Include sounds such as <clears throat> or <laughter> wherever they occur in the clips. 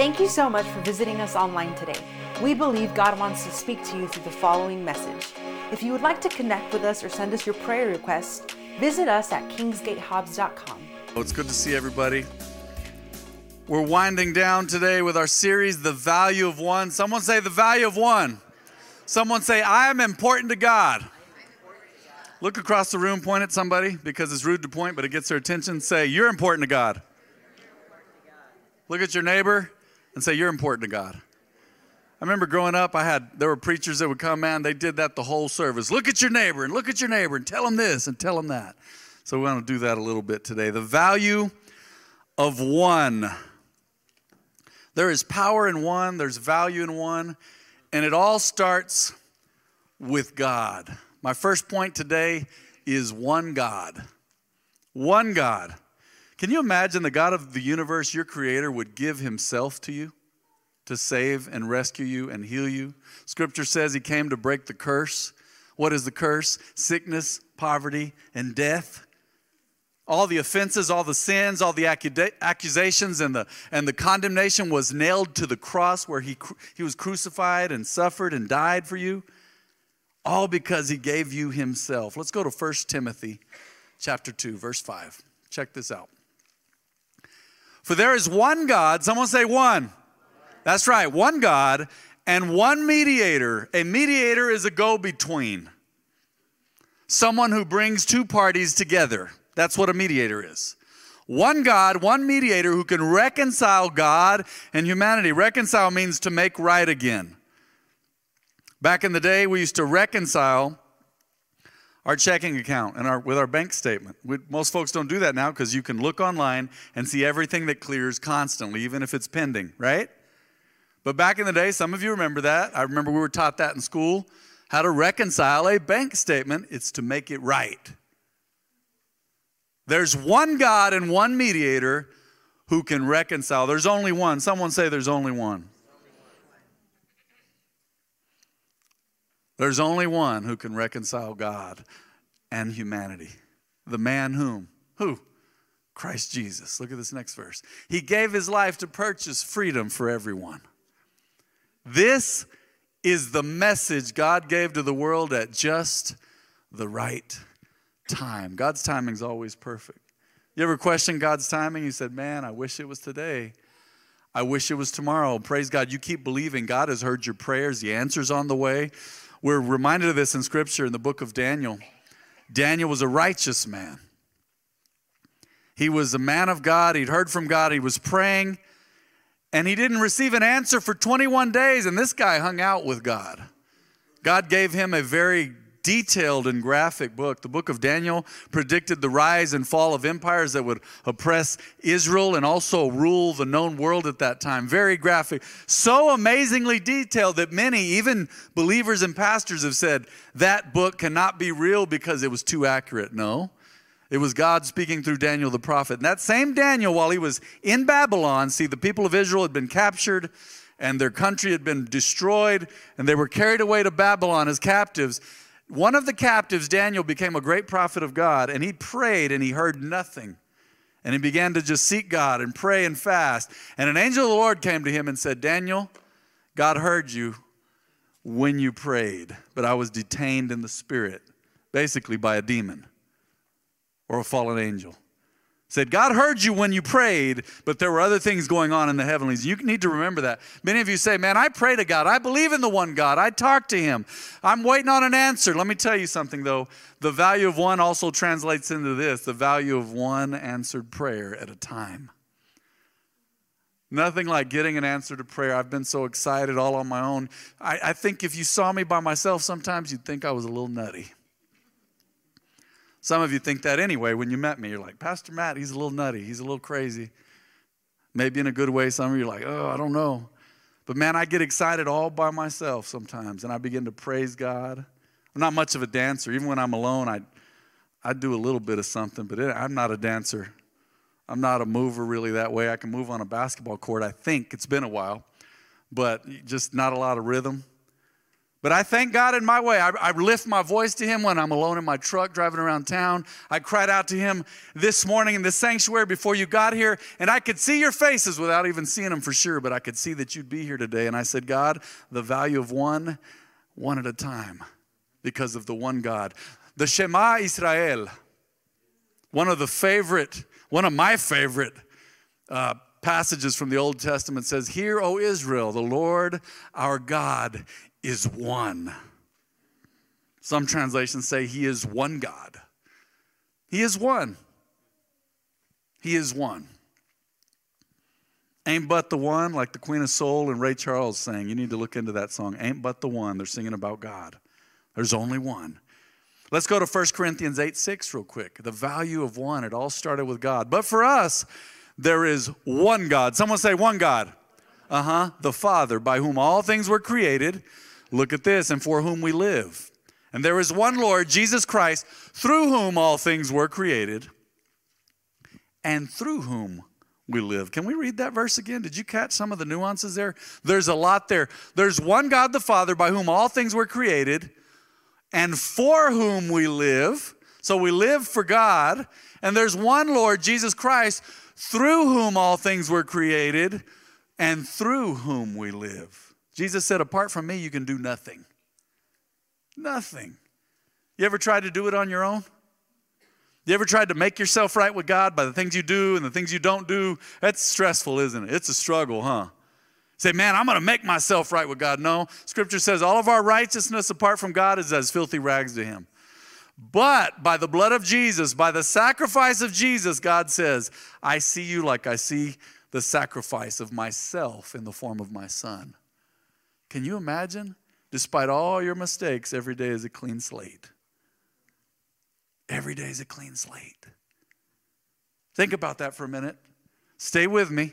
Thank you so much for visiting us online today. We believe God wants to speak to you through the following message. If you would like to connect with us or send us your prayer requests, visit us at kingsgatehobbs.com. Oh, it's good to see everybody. We're winding down today with our series, The Value of One. Someone say, The Value of One. Someone say, I am important to God. Look across the room, point at somebody because it's rude to point, but it gets their attention. Say, You're important to God. Look at your neighbor and say, You're important to God. I remember growing up, I had there were preachers that would come, man, they did that the whole service. Look at your neighbor and look at your neighbor and tell them this and tell them that. So we want to do that a little bit today. The value of one. There is power in one, there's value in one, and it all starts with God. My first point today is one God. One God. Can you imagine the God of the universe, your creator, would give himself to you to save and rescue you and heal you? Scripture says he came to break the curse. What is the curse? Sickness, poverty, and death all the offenses, all the sins, all the accusations, and the, and the condemnation was nailed to the cross where he, he was crucified and suffered and died for you. All because he gave you himself. Let's go to 1 Timothy chapter 2, verse 5. Check this out. For there is one God, someone say one. That's right, one God and one mediator. A mediator is a go between, someone who brings two parties together. That's what a mediator is. One God, one mediator who can reconcile God and humanity. Reconcile means to make right again. Back in the day, we used to reconcile our checking account and our with our bank statement. We, most folks don't do that now because you can look online and see everything that clears constantly, even if it's pending, right? But back in the day, some of you remember that. I remember we were taught that in school how to reconcile a bank statement. It's to make it right. There's one God and one mediator who can reconcile. There's only one. Someone say there's only one. There's only one who can reconcile God and humanity. The man whom? Who? Christ Jesus. Look at this next verse. He gave his life to purchase freedom for everyone. This is the message God gave to the world at just the right time. God's timing is always perfect. You ever question God's timing? You said, Man, I wish it was today. I wish it was tomorrow. Praise God. You keep believing. God has heard your prayers. The answer's on the way. We're reminded of this in Scripture in the book of Daniel. Daniel was a righteous man. He was a man of God. He'd heard from God. He was praying, and he didn't receive an answer for 21 days. And this guy hung out with God. God gave him a very detailed and graphic book. The book of Daniel predicted the rise and fall of empires that would oppress Israel and also rule the known world at that time. Very graphic. So amazingly detailed that many, even believers and pastors, have said that book cannot be real because it was too accurate. No. It was God speaking through Daniel the prophet. And that same Daniel, while he was in Babylon, see, the people of Israel had been captured and their country had been destroyed, and they were carried away to Babylon as captives. One of the captives, Daniel, became a great prophet of God, and he prayed and he heard nothing. And he began to just seek God and pray and fast. And an angel of the Lord came to him and said, Daniel, God heard you when you prayed, but I was detained in the spirit, basically by a demon or a fallen angel said, God heard you when you prayed, but there were other things going on in the heavenlies. You need to remember that. Many of you say, Man, I pray to God. I believe in the one God. I talk to Him. I'm waiting on an answer. Let me tell you something, though. The value of one also translates into this the value of one answered prayer at a time. Nothing like getting an answer to prayer. I've been so excited all on my own. I, I think if you saw me by myself, sometimes you'd think I was a little nutty. Some of you think that anyway when you met me. You're like, Pastor Matt, he's a little nutty. He's a little crazy. Maybe in a good way. Some of you are like, oh, I don't know. But man, I get excited all by myself sometimes and I begin to praise God. I'm not much of a dancer. Even when I'm alone, I, I do a little bit of something, but it, I'm not a dancer. I'm not a mover really that way. I can move on a basketball court, I think. It's been a while, but just not a lot of rhythm. But I thank God in my way. I, I, lift my voice to Him when I'm alone in my truck driving around town. I cried out to Him this morning in the sanctuary before you got here, and I could see your faces without even seeing them for sure, but I could see that you'd be here today. And I said, God, the value of one, one at a time, because of the one God. The Shema Israel, one of the favorite, one of my favorite uh, passages from the Old Testament says, Hear, O Israel, the Lord our God is one. Some translations say he is one God. He is one. He is one. Ain't but the one, like the Queen of Soul and Ray Charles sang. You need to look into that song. Ain't but the one. They're singing about God. There's only one. Let's go to 1 Corinthians 8 6 real quick. The value of one. It all started with God. But for us, there is one God. Someone say, one God. Uh huh. The Father, by whom all things were created Look at this, and for whom we live. And there is one Lord, Jesus Christ, through whom all things were created, and through whom we live. Can we read that verse again? Did you catch some of the nuances there? There's a lot there. There's one God the Father by whom all things were created, and for whom we live. So we live for God. And there's one Lord, Jesus Christ, through whom all things were created, and through whom we live. Jesus said, Apart from me, you can do nothing. Nothing. You ever tried to do it on your own? You ever tried to make yourself right with God by the things you do and the things you don't do? That's stressful, isn't it? It's a struggle, huh? Say, man, I'm going to make myself right with God. No, Scripture says all of our righteousness apart from God is as filthy rags to Him. But by the blood of Jesus, by the sacrifice of Jesus, God says, I see you like I see the sacrifice of myself in the form of my Son. Can you imagine? Despite all your mistakes, every day is a clean slate. Every day is a clean slate. Think about that for a minute. Stay with me.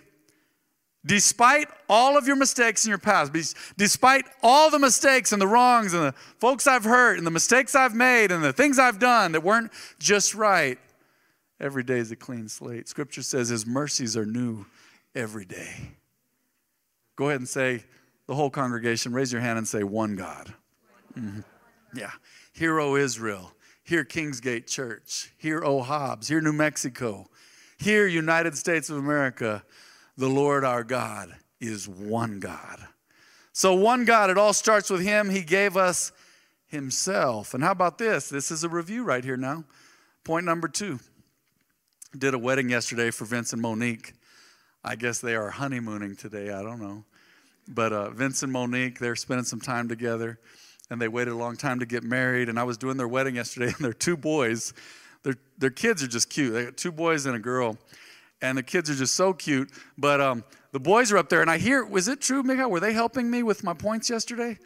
Despite all of your mistakes in your past, despite all the mistakes and the wrongs and the folks I've hurt and the mistakes I've made and the things I've done that weren't just right, every day is a clean slate. Scripture says his mercies are new every day. Go ahead and say, the whole congregation, raise your hand and say, One God. Mm-hmm. Yeah. Hear, O Israel. Hear, Kingsgate Church. Hear, O Hobbs. Hear, New Mexico. Hear, United States of America. The Lord our God is one God. So, one God, it all starts with Him. He gave us Himself. And how about this? This is a review right here now. Point number two. Did a wedding yesterday for Vince and Monique. I guess they are honeymooning today. I don't know. But uh, Vince and Monique, they're spending some time together, and they waited a long time to get married. And I was doing their wedding yesterday, <laughs> and their two boys, their their kids are just cute. They got two boys and a girl, and the kids are just so cute. But um, the boys are up there, and I hear, was it true, Mika? Were they helping me with my points yesterday?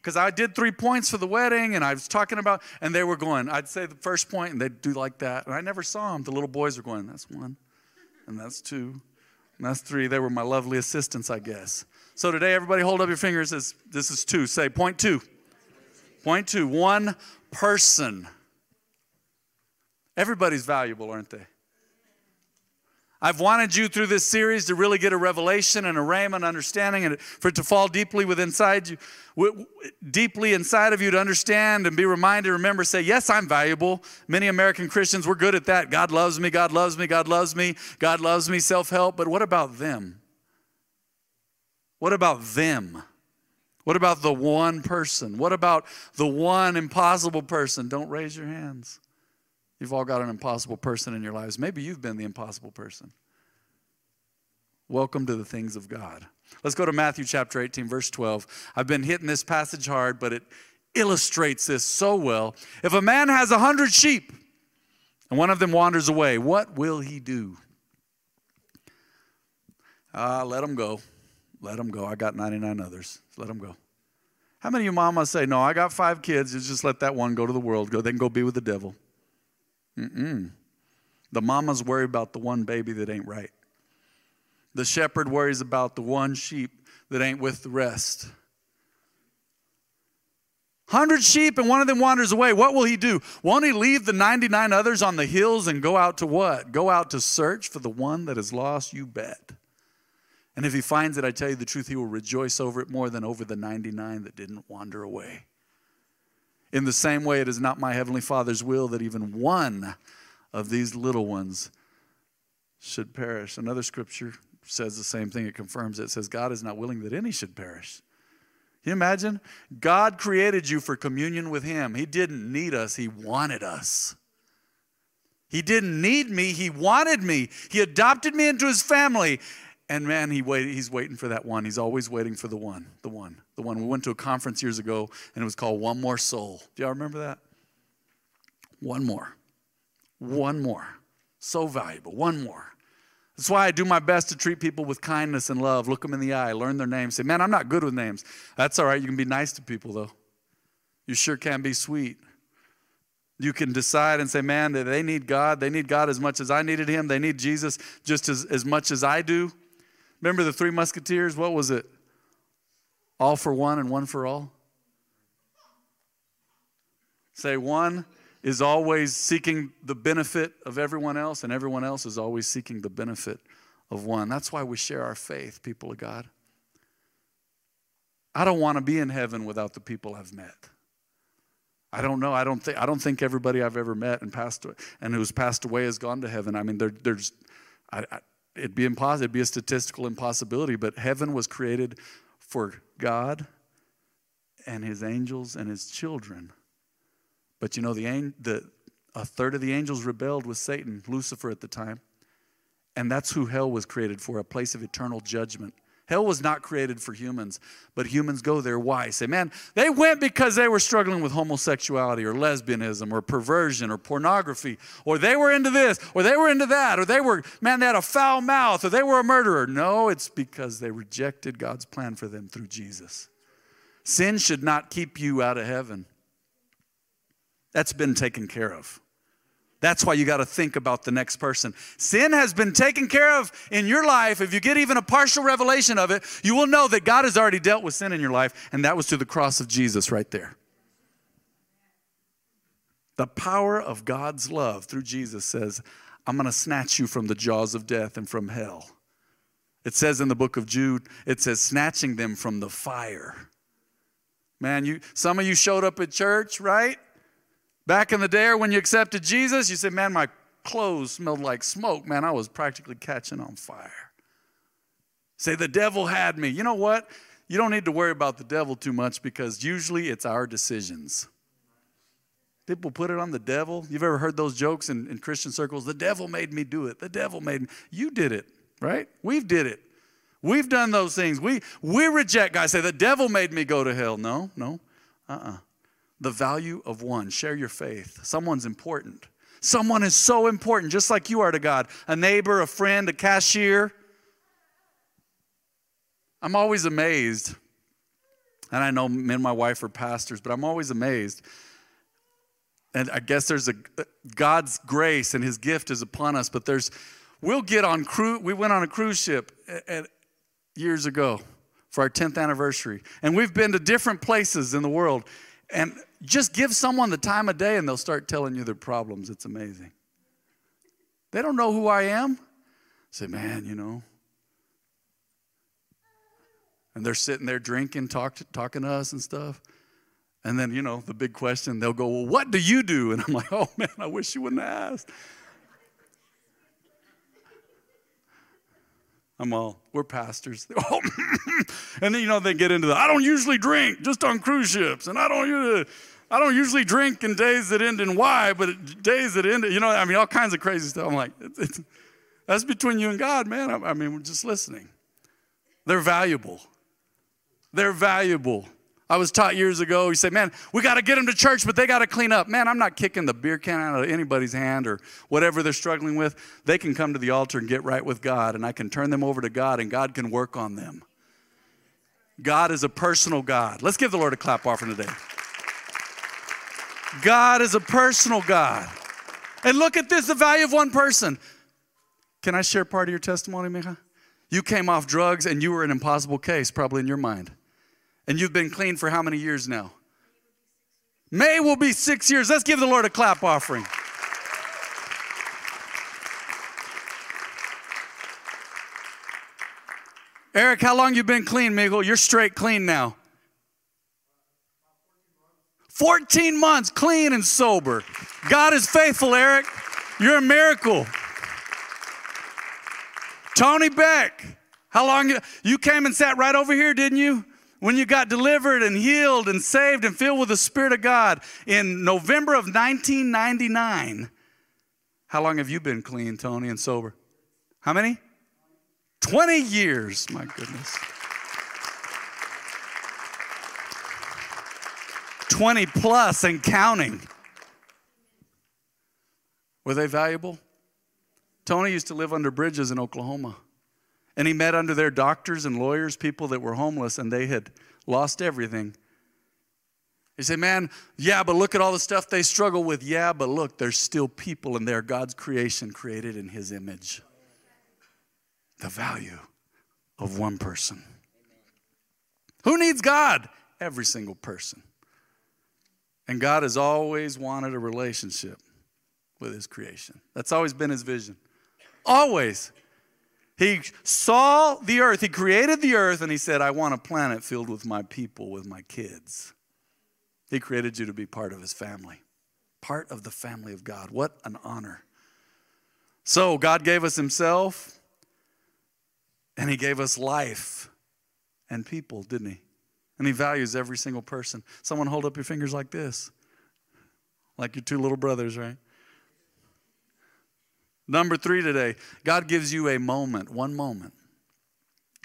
Because I did three points for the wedding, and I was talking about, and they were going. I'd say the first point, and they'd do like that, and I never saw them. The little boys were going. That's one, and that's two, and that's three. They were my lovely assistants, I guess. So today, everybody hold up your fingers as this is two. Say point two. Point two. One person. Everybody's valuable, aren't they? I've wanted you through this series to really get a revelation and a rhema and understanding and for it to fall deeply within inside you, deeply inside of you to understand and be reminded, remember, say, yes, I'm valuable. Many American Christians, we're good at that. God loves me, God loves me, God loves me, God loves me, self-help. But what about them? What about them? What about the one person? What about the one impossible person? Don't raise your hands. You've all got an impossible person in your lives. Maybe you've been the impossible person. Welcome to the things of God. Let's go to Matthew chapter 18, verse 12. I've been hitting this passage hard, but it illustrates this so well. If a man has a hundred sheep and one of them wanders away, what will he do? Ah, uh, let him go. Let them go. I got 99 others. Let them go. How many of you mamas say, No, I got five kids. just let that one go to the world. Go, then go be with the devil. Mm-mm. The mamas worry about the one baby that ain't right. The shepherd worries about the one sheep that ain't with the rest. Hundred sheep and one of them wanders away. What will he do? Won't he leave the 99 others on the hills and go out to what? Go out to search for the one that is lost? You bet. And if he finds it, I tell you the truth, he will rejoice over it more than over the 99 that didn't wander away. In the same way, it is not my heavenly Father's will that even one of these little ones should perish. Another scripture says the same thing, it confirms it. It says, God is not willing that any should perish. Can you imagine? God created you for communion with Him. He didn't need us, He wanted us. He didn't need me, He wanted me. He adopted me into His family. And man, he wait, he's waiting for that one. He's always waiting for the one, the one, the one. We went to a conference years ago and it was called One More Soul. Do y'all remember that? One more. One more. So valuable. One more. That's why I do my best to treat people with kindness and love. Look them in the eye, learn their names. Say, man, I'm not good with names. That's all right. You can be nice to people, though. You sure can be sweet. You can decide and say, man, they need God. They need God as much as I needed Him. They need Jesus just as, as much as I do. Remember the three musketeers? What was it? All for one and one for all? Say, one is always seeking the benefit of everyone else, and everyone else is always seeking the benefit of one. That's why we share our faith, people of God. I don't want to be in heaven without the people I've met. I don't know. I don't think I don't think everybody I've ever met and passed and who's passed away has gone to heaven. I mean, there, there's I, I, it'd be impossible. It'd be a statistical impossibility. But heaven was created for God and His angels and His children. But you know, the, the a third of the angels rebelled with Satan, Lucifer at the time, and that's who hell was created for—a place of eternal judgment. Hell was not created for humans, but humans go there. Why? Say, man, they went because they were struggling with homosexuality or lesbianism or perversion or pornography, or they were into this, or they were into that, or they were, man, they had a foul mouth, or they were a murderer. No, it's because they rejected God's plan for them through Jesus. Sin should not keep you out of heaven. That's been taken care of. That's why you got to think about the next person. Sin has been taken care of in your life. If you get even a partial revelation of it, you will know that God has already dealt with sin in your life, and that was through the cross of Jesus right there. The power of God's love through Jesus says, I'm going to snatch you from the jaws of death and from hell. It says in the book of Jude, it says, snatching them from the fire. Man, you some of you showed up at church, right? Back in the day when you accepted Jesus, you said, Man, my clothes smelled like smoke. Man, I was practically catching on fire. Say, The devil had me. You know what? You don't need to worry about the devil too much because usually it's our decisions. People put it on the devil. You've ever heard those jokes in, in Christian circles? The devil made me do it. The devil made me. You did it, right? We've did it. We've done those things. We we reject guys say the devil made me go to hell. No, no. Uh-uh the value of one. Share your faith. Someone's important. Someone is so important, just like you are to God a neighbor, a friend, a cashier. I'm always amazed, and I know me and my wife are pastors, but I'm always amazed. And I guess there's a uh, God's grace and His gift is upon us, but there's we'll get on cruise. We went on a cruise ship at, at, years ago for our 10th anniversary, and we've been to different places in the world. And just give someone the time of day and they'll start telling you their problems. It's amazing. They don't know who I am. Say, man, you know. And they're sitting there drinking, talk to, talking to us and stuff. And then, you know, the big question, they'll go, Well, what do you do? And I'm like, Oh, <laughs> man, I wish you wouldn't have asked. I'm all, we're pastors. <laughs> Oh, and then, you know, they get into the, I don't usually drink just on cruise ships. And I don't usually, I don't usually drink in days that end in Y, but days that end, you know, I mean, all kinds of crazy stuff. I'm like, it's, it's, that's between you and God, man. I, I mean, we're just listening. They're valuable. They're valuable. I was taught years ago, you say, man, we got to get them to church, but they got to clean up. Man, I'm not kicking the beer can out of anybody's hand or whatever they're struggling with. They can come to the altar and get right with God, and I can turn them over to God, and God can work on them. God is a personal God. Let's give the Lord a clap offering today. God is a personal God. And look at this the value of one person. Can I share part of your testimony, Mija? You came off drugs and you were an impossible case, probably in your mind. And you've been clean for how many years now? May will be six years. Let's give the Lord a clap offering. Eric, how long you been clean, Miguel? You're straight clean now. 14 months clean and sober. God is faithful, Eric. You're a miracle. Tony Beck, how long you, you came and sat right over here, didn't you? When you got delivered and healed and saved and filled with the Spirit of God in November of 1999. How long have you been clean, Tony, and sober? How many? 20 years, my goodness. 20 plus and counting. Were they valuable? Tony used to live under bridges in Oklahoma. And he met under their doctors and lawyers people that were homeless and they had lost everything. He said, Man, yeah, but look at all the stuff they struggle with. Yeah, but look, there's still people and they're God's creation created in his image. The value of one person. Who needs God? Every single person. And God has always wanted a relationship with his creation. That's always been his vision. Always. He saw the earth, he created the earth, and he said, I want a planet filled with my people, with my kids. He created you to be part of his family, part of the family of God. What an honor. So, God gave us himself, and he gave us life and people, didn't he? And he values every single person. Someone hold up your fingers like this, like your two little brothers, right? Number three today, God gives you a moment, one moment.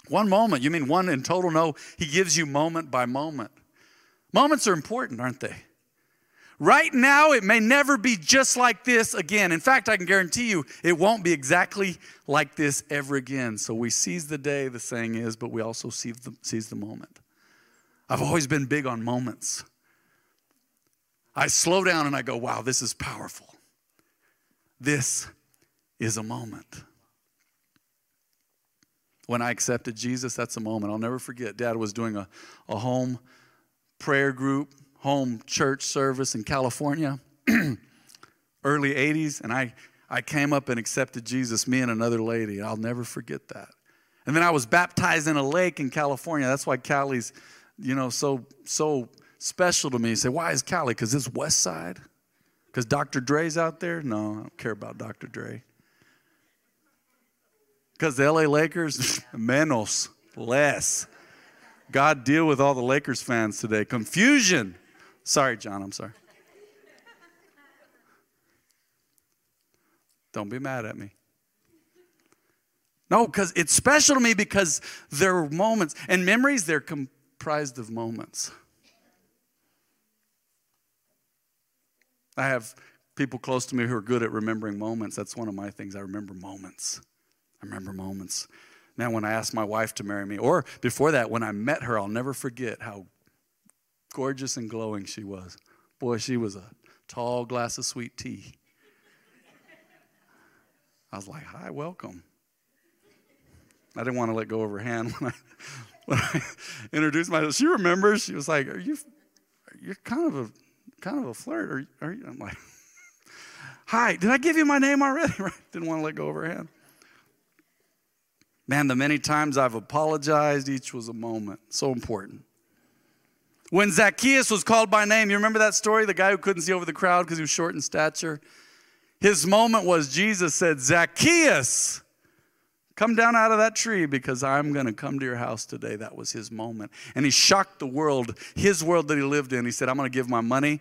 One moment. You mean one in total? No, He gives you moment by moment. Moments are important, aren't they? Right now, it may never be just like this again. In fact, I can guarantee you it won't be exactly like this ever again. So we seize the day, the saying is, but we also seize the, seize the moment. I've always been big on moments. I slow down and I go, wow, this is powerful. This is a moment. When I accepted Jesus, that's a moment. I'll never forget. Dad was doing a, a home prayer group, home church service in California, <clears throat> early 80s, and I, I came up and accepted Jesus, me and another lady. I'll never forget that. And then I was baptized in a lake in California. That's why Cali's, you know, so so special to me. You say, why is Cali? Because it's West Side? Because Dr. Dre's out there? No, I don't care about Dr. Dre. Because the LA Lakers, <laughs> menos, less. God deal with all the Lakers fans today. Confusion. Sorry, John, I'm sorry. Don't be mad at me. No, because it's special to me because there are moments, and memories, they're comprised of moments. I have people close to me who are good at remembering moments. That's one of my things. I remember moments. Remember moments. Now, when I asked my wife to marry me, or before that, when I met her, I'll never forget how gorgeous and glowing she was. Boy, she was a tall glass of sweet tea. I was like, Hi, welcome. I didn't want to let go of her hand <laughs> when I, when I introduced myself. She remembers. She was like, "Are you? You're kind of a kind of a flirt." Are, are you? I'm like, <laughs> "Hi, did I give you my name already?" <laughs> Didn't want to let go of her hand. Man, the many times I've apologized, each was a moment. So important. When Zacchaeus was called by name, you remember that story? The guy who couldn't see over the crowd because he was short in stature? His moment was Jesus said, Zacchaeus, come down out of that tree because I'm going to come to your house today. That was his moment. And he shocked the world, his world that he lived in. He said, I'm going to give my money.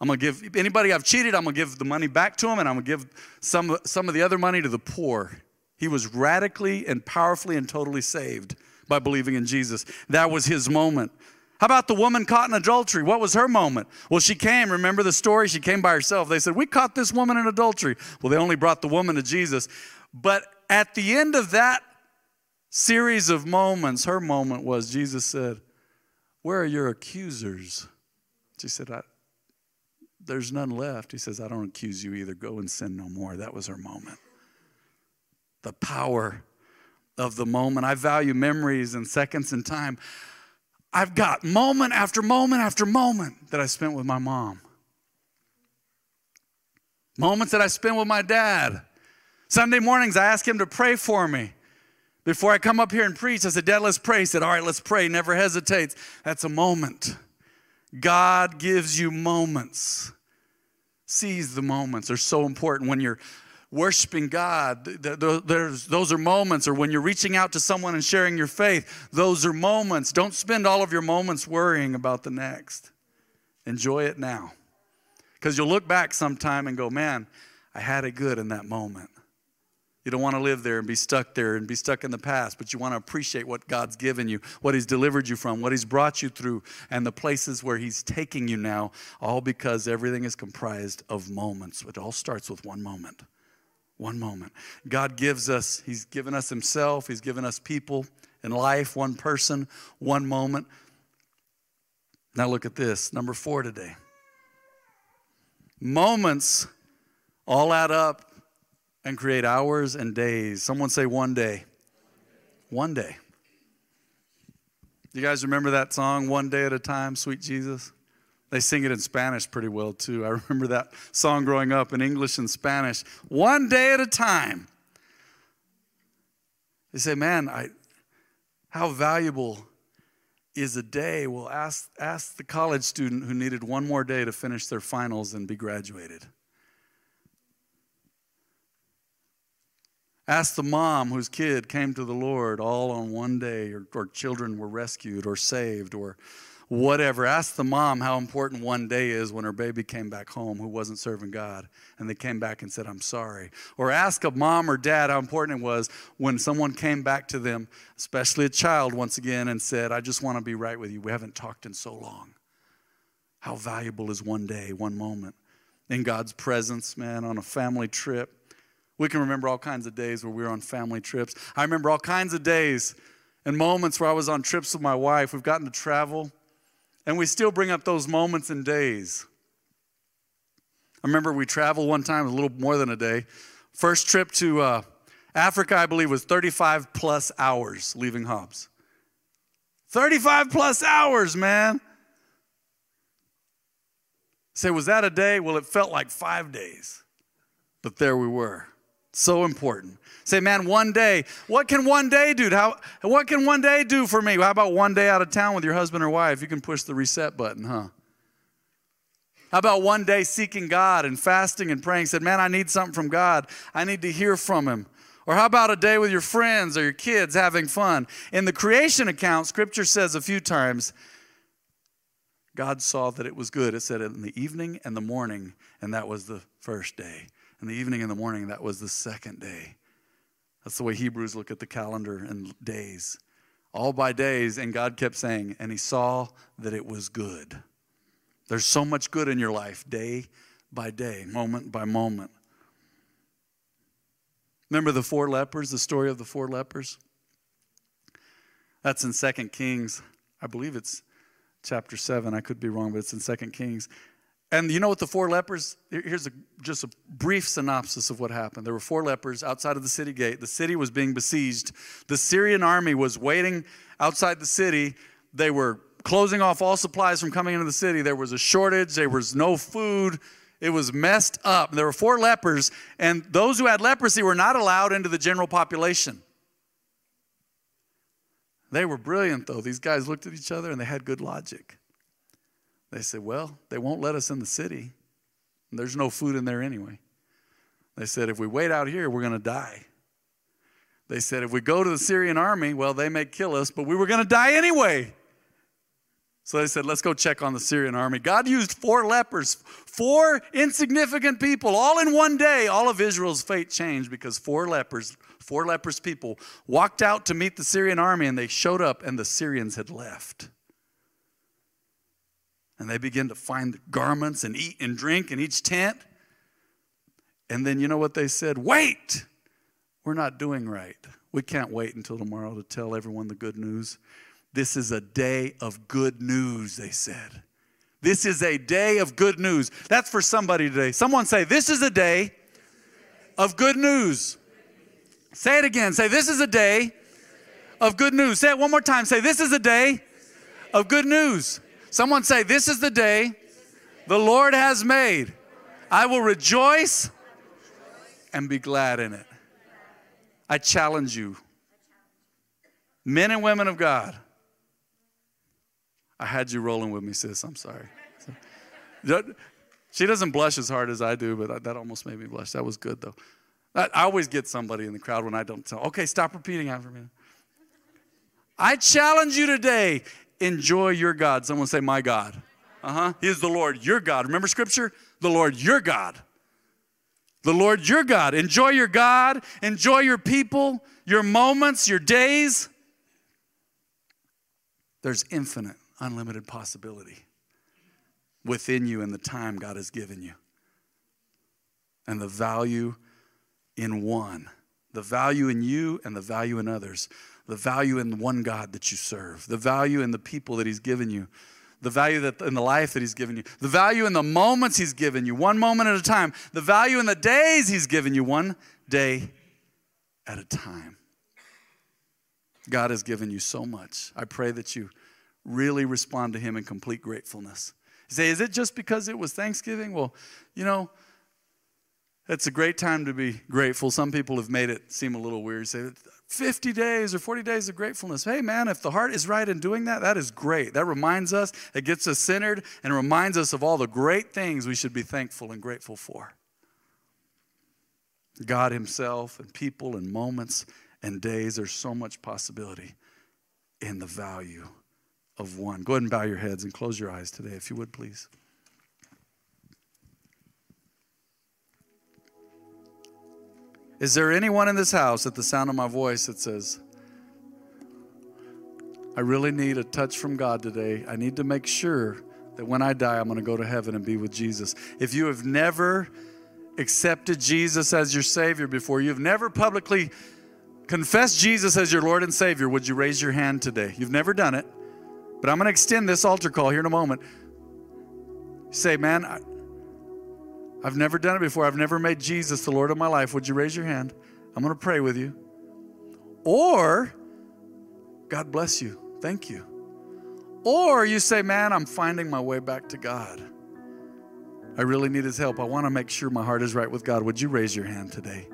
I'm going to give anybody I've cheated, I'm going to give the money back to him, and I'm going to give some, some of the other money to the poor. He was radically and powerfully and totally saved by believing in Jesus. That was his moment. How about the woman caught in adultery? What was her moment? Well, she came, remember the story? She came by herself. They said, We caught this woman in adultery. Well, they only brought the woman to Jesus. But at the end of that series of moments, her moment was Jesus said, Where are your accusers? She said, There's none left. He says, I don't accuse you either. Go and sin no more. That was her moment the power of the moment. I value memories and seconds and time. I've got moment after moment after moment that I spent with my mom. Moments that I spent with my dad. Sunday mornings, I ask him to pray for me Before I come up here and preach, I said, Dad, let's pray. He said, All right, let's pray. Never hesitates. That's a moment. God gives you moments. Seize the moments. They're so important when you're worshiping God. Those are moments, or when you're reaching out to someone and sharing your faith, those are moments. Don't spend all of your moments worrying about the next. Enjoy it now. Because you'll look back sometime and go, man, I had it good in that moment. You don't want to live there and be stuck there and be stuck in the past, but you want to appreciate what God's given you, what He's delivered you from, what He's brought you through, and the places where He's taking you now, all because everything is comprised of moments. It all starts with one moment. One moment. God gives us, He's given us Himself, He's given us people in life, one person, one moment. Now look at this, number four today. Moments all add up and create hours and days. Someone say one day. One day. You guys remember that song, One Day at a Time, Sweet Jesus? They sing it in Spanish pretty well too. I <laughs> remember that song growing up in English and Spanish. One day at a time. They say, man, I, how valuable is a day? Well, ask, ask the college student who needed one more day to finish their finals and be graduated. Ask the mom whose kid came to the Lord all on one day, or, or children were rescued or saved or whatever. Ask the mom how important one day is when her baby came back home who wasn't serving God and they came back and said, I'm sorry. Or ask a mom or dad how important it was when someone came back to them, especially a child once again, and said, I just want to be right with you. We haven't talked in so long. How valuable is one day, one moment in God's presence, man, on a family trip we can remember all kinds of days where we were on family trips. I remember all kinds of days and moments where I was on trips with my wife. We've gotten to travel, and we still bring up those moments and days. I remember we traveled one time, a little more than a day. First trip to uh, Africa, I believe, was 35 plus hours leaving Hobbs. 35 plus hours, man. Say, was that a day? Well, it felt like five days, but there we were. So important. Say, man, one day. What can one day do? How, what can one day do for me? How about one day out of town with your husband or wife? You can push the reset button, huh? How about one day seeking God and fasting and praying? Said, man, I need something from God. I need to hear from Him. Or how about a day with your friends or your kids having fun? In the creation account, Scripture says a few times, God saw that it was good. It said in the evening and the morning, and that was the first day in the evening and the morning, that was the second day. That's the way Hebrews look at the calendar and days. All by days, and God kept saying, and He saw that it was good. There's so much good in your life, day by day, moment by moment. Remember the four lepers, the story of the four lepers? That's in Second Kings. I believe it's chapter 7. I could be wrong, but it's in Second Kings. And you know what the four lepers, here's a, just a brief synopsis of what happened. There were four lepers outside of the city gate. The city was being besieged. The Syrian army was waiting outside the city. They were closing off all supplies from coming into the city. There was a shortage, there was no food. It was messed up. There were four lepers, and those who had leprosy were not allowed into the general population. They were brilliant, though. These guys looked at each other and they had good logic. They said, Well, they won't let us in the city. There's no food in there anyway. They said, If we wait out here, we're going to die. They said, If we go to the Syrian army, well, they may kill us, but we were going to die anyway. So they said, Let's go check on the Syrian army. God used four lepers, four insignificant people, all in one day. All of Israel's fate changed because four lepers, four leprous people, walked out to meet the Syrian army and they showed up and the Syrians had left. And they begin to find garments and eat and drink in each tent. And then you know what they said? Wait! We're not doing right. We can't wait until tomorrow to tell everyone the good news. This is a day of good news, they said. This is a day of good news. That's for somebody today. Someone say, This is a day of good news. Say it again. Say, This is a day of good news. Say it one more time. Say, This is a day of good news. Someone say, This is the day the Lord has made. I will rejoice and be glad in it. I challenge you Men and women of God. I had you rolling with me, sis. I'm sorry. She doesn't blush as hard as I do, but that almost made me blush. That was good, though. I always get somebody in the crowd when I don't tell. Okay, stop repeating after me. I challenge you today enjoy your God. Someone say, My God. Uh huh. He is the Lord your God. Remember scripture? The Lord your God. The Lord your God. Enjoy your God. Enjoy your people, your moments, your days. There's infinite, unlimited possibility within you and the time God has given you. And the value in one, the value in you and the value in others, the value in the one God that you serve, the value in the people that He's given you, the value that in the life that He's given you, the value in the moments He's given you, one moment at a time, the value in the days He's given you, one day at a time. God has given you so much. I pray that you really respond to Him in complete gratefulness. You say, is it just because it was Thanksgiving? Well, you know, it's a great time to be grateful. Some people have made it seem a little weird. Say 50 days or 40 days of gratefulness. Hey, man, if the heart is right in doing that, that is great. That reminds us, it gets us centered and reminds us of all the great things we should be thankful and grateful for. God Himself and people and moments and days, there's so much possibility in the value of one. Go ahead and bow your heads and close your eyes today, if you would, please. Is there anyone in this house at the sound of my voice that says, I really need a touch from God today? I need to make sure that when I die, I'm going to go to heaven and be with Jesus. If you have never accepted Jesus as your Savior before, you've never publicly confessed Jesus as your Lord and Savior, would you raise your hand today? You've never done it. But I'm going to extend this altar call here in a moment. Say, man, I, have never done it before. I've never made Jesus the Lord of my life. Would you raise your hand? I'm going to pray with you. Or, God bless you. Thank you. Or you say, man, I'm finding my way back to God. I really need his help. I want to make sure my heart is right with God. Would you raise your hand today?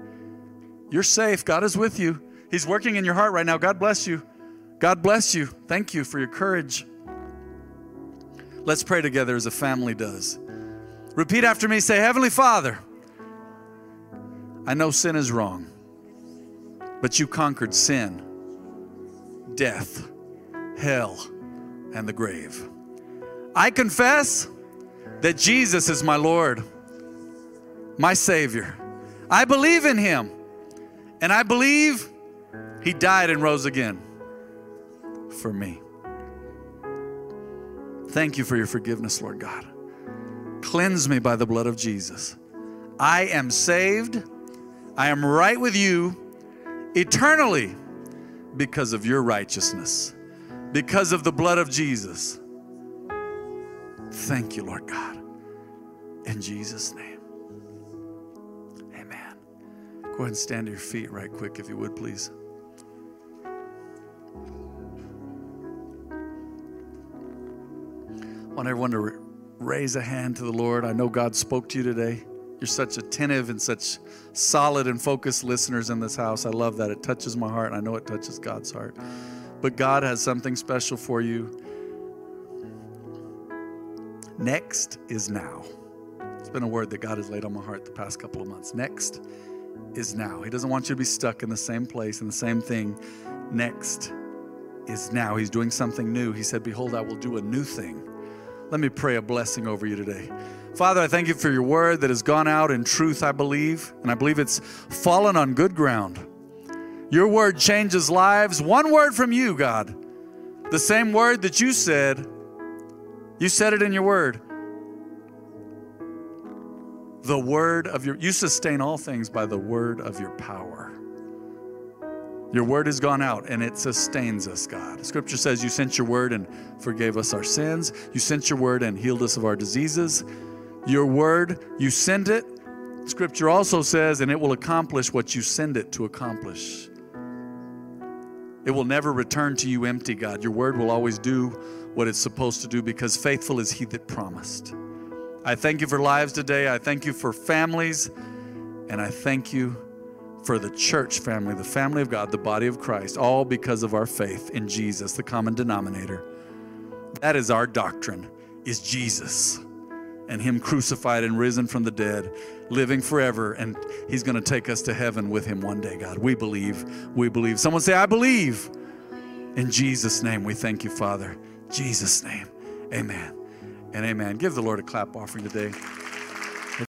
You're safe. God is with you. He's working in your heart right now. God bless you. God bless you. Thank you for your courage. Let's pray together as a family does. Repeat after me say, Heavenly Father, I know sin is wrong, but you conquered sin, death, hell, and the grave. I confess that Jesus is my Lord, my Savior. I believe in Him, and I believe He died and rose again for me. Thank you for your forgiveness, Lord God. Cleanse me by the blood of Jesus. I am saved. I am right with you eternally because of your righteousness, because of the blood of Jesus. Thank you, Lord God. In Jesus' name. Amen. Go ahead and stand to your feet right quick, if you would, please. I want everyone to raise a hand to the Lord. I know God spoke to you today. You're such attentive and such solid and focused listeners in this house. I love that. It touches my heart, I know it touches God's heart. But God has something special for you. Next is now. It's been a word that God has laid on my heart the past couple of months. Next is now. He doesn't want you to be stuck in the same place and the same thing. Next is now. He's doing something new. He said, Behold, I will do a new thing. Let me pray a blessing over you today. Father, I thank you for your word that has gone out in truth, I believe, and I believe it's fallen on good ground. Your word changes lives. One word from you, God. The same word that you said, you said it in your word. The word of your, you sustain all things by the word of your power. Your word has gone out and it sustains us, God. Scripture says you sent your word and forgave us our sins. You sent your word and healed us of our diseases. Your word, you send it. Scripture also says, and it will accomplish what you send it to accomplish. It will never return to you empty, God. Your word will always do what it's supposed to do because faithful is he that promised. I thank you for lives today. I thank you for families. And I thank you for the church family, the family of God, the body of Christ, all because of our faith in Jesus, the common denominator. That is our doctrine, is Jesus and him crucified and risen from the dead, living forever and he's going to take us to heaven with him one day, God. We believe. We believe. Someone say I believe. In Jesus name we thank you, Father. Jesus name. Amen. And amen. Give the Lord a clap offering today.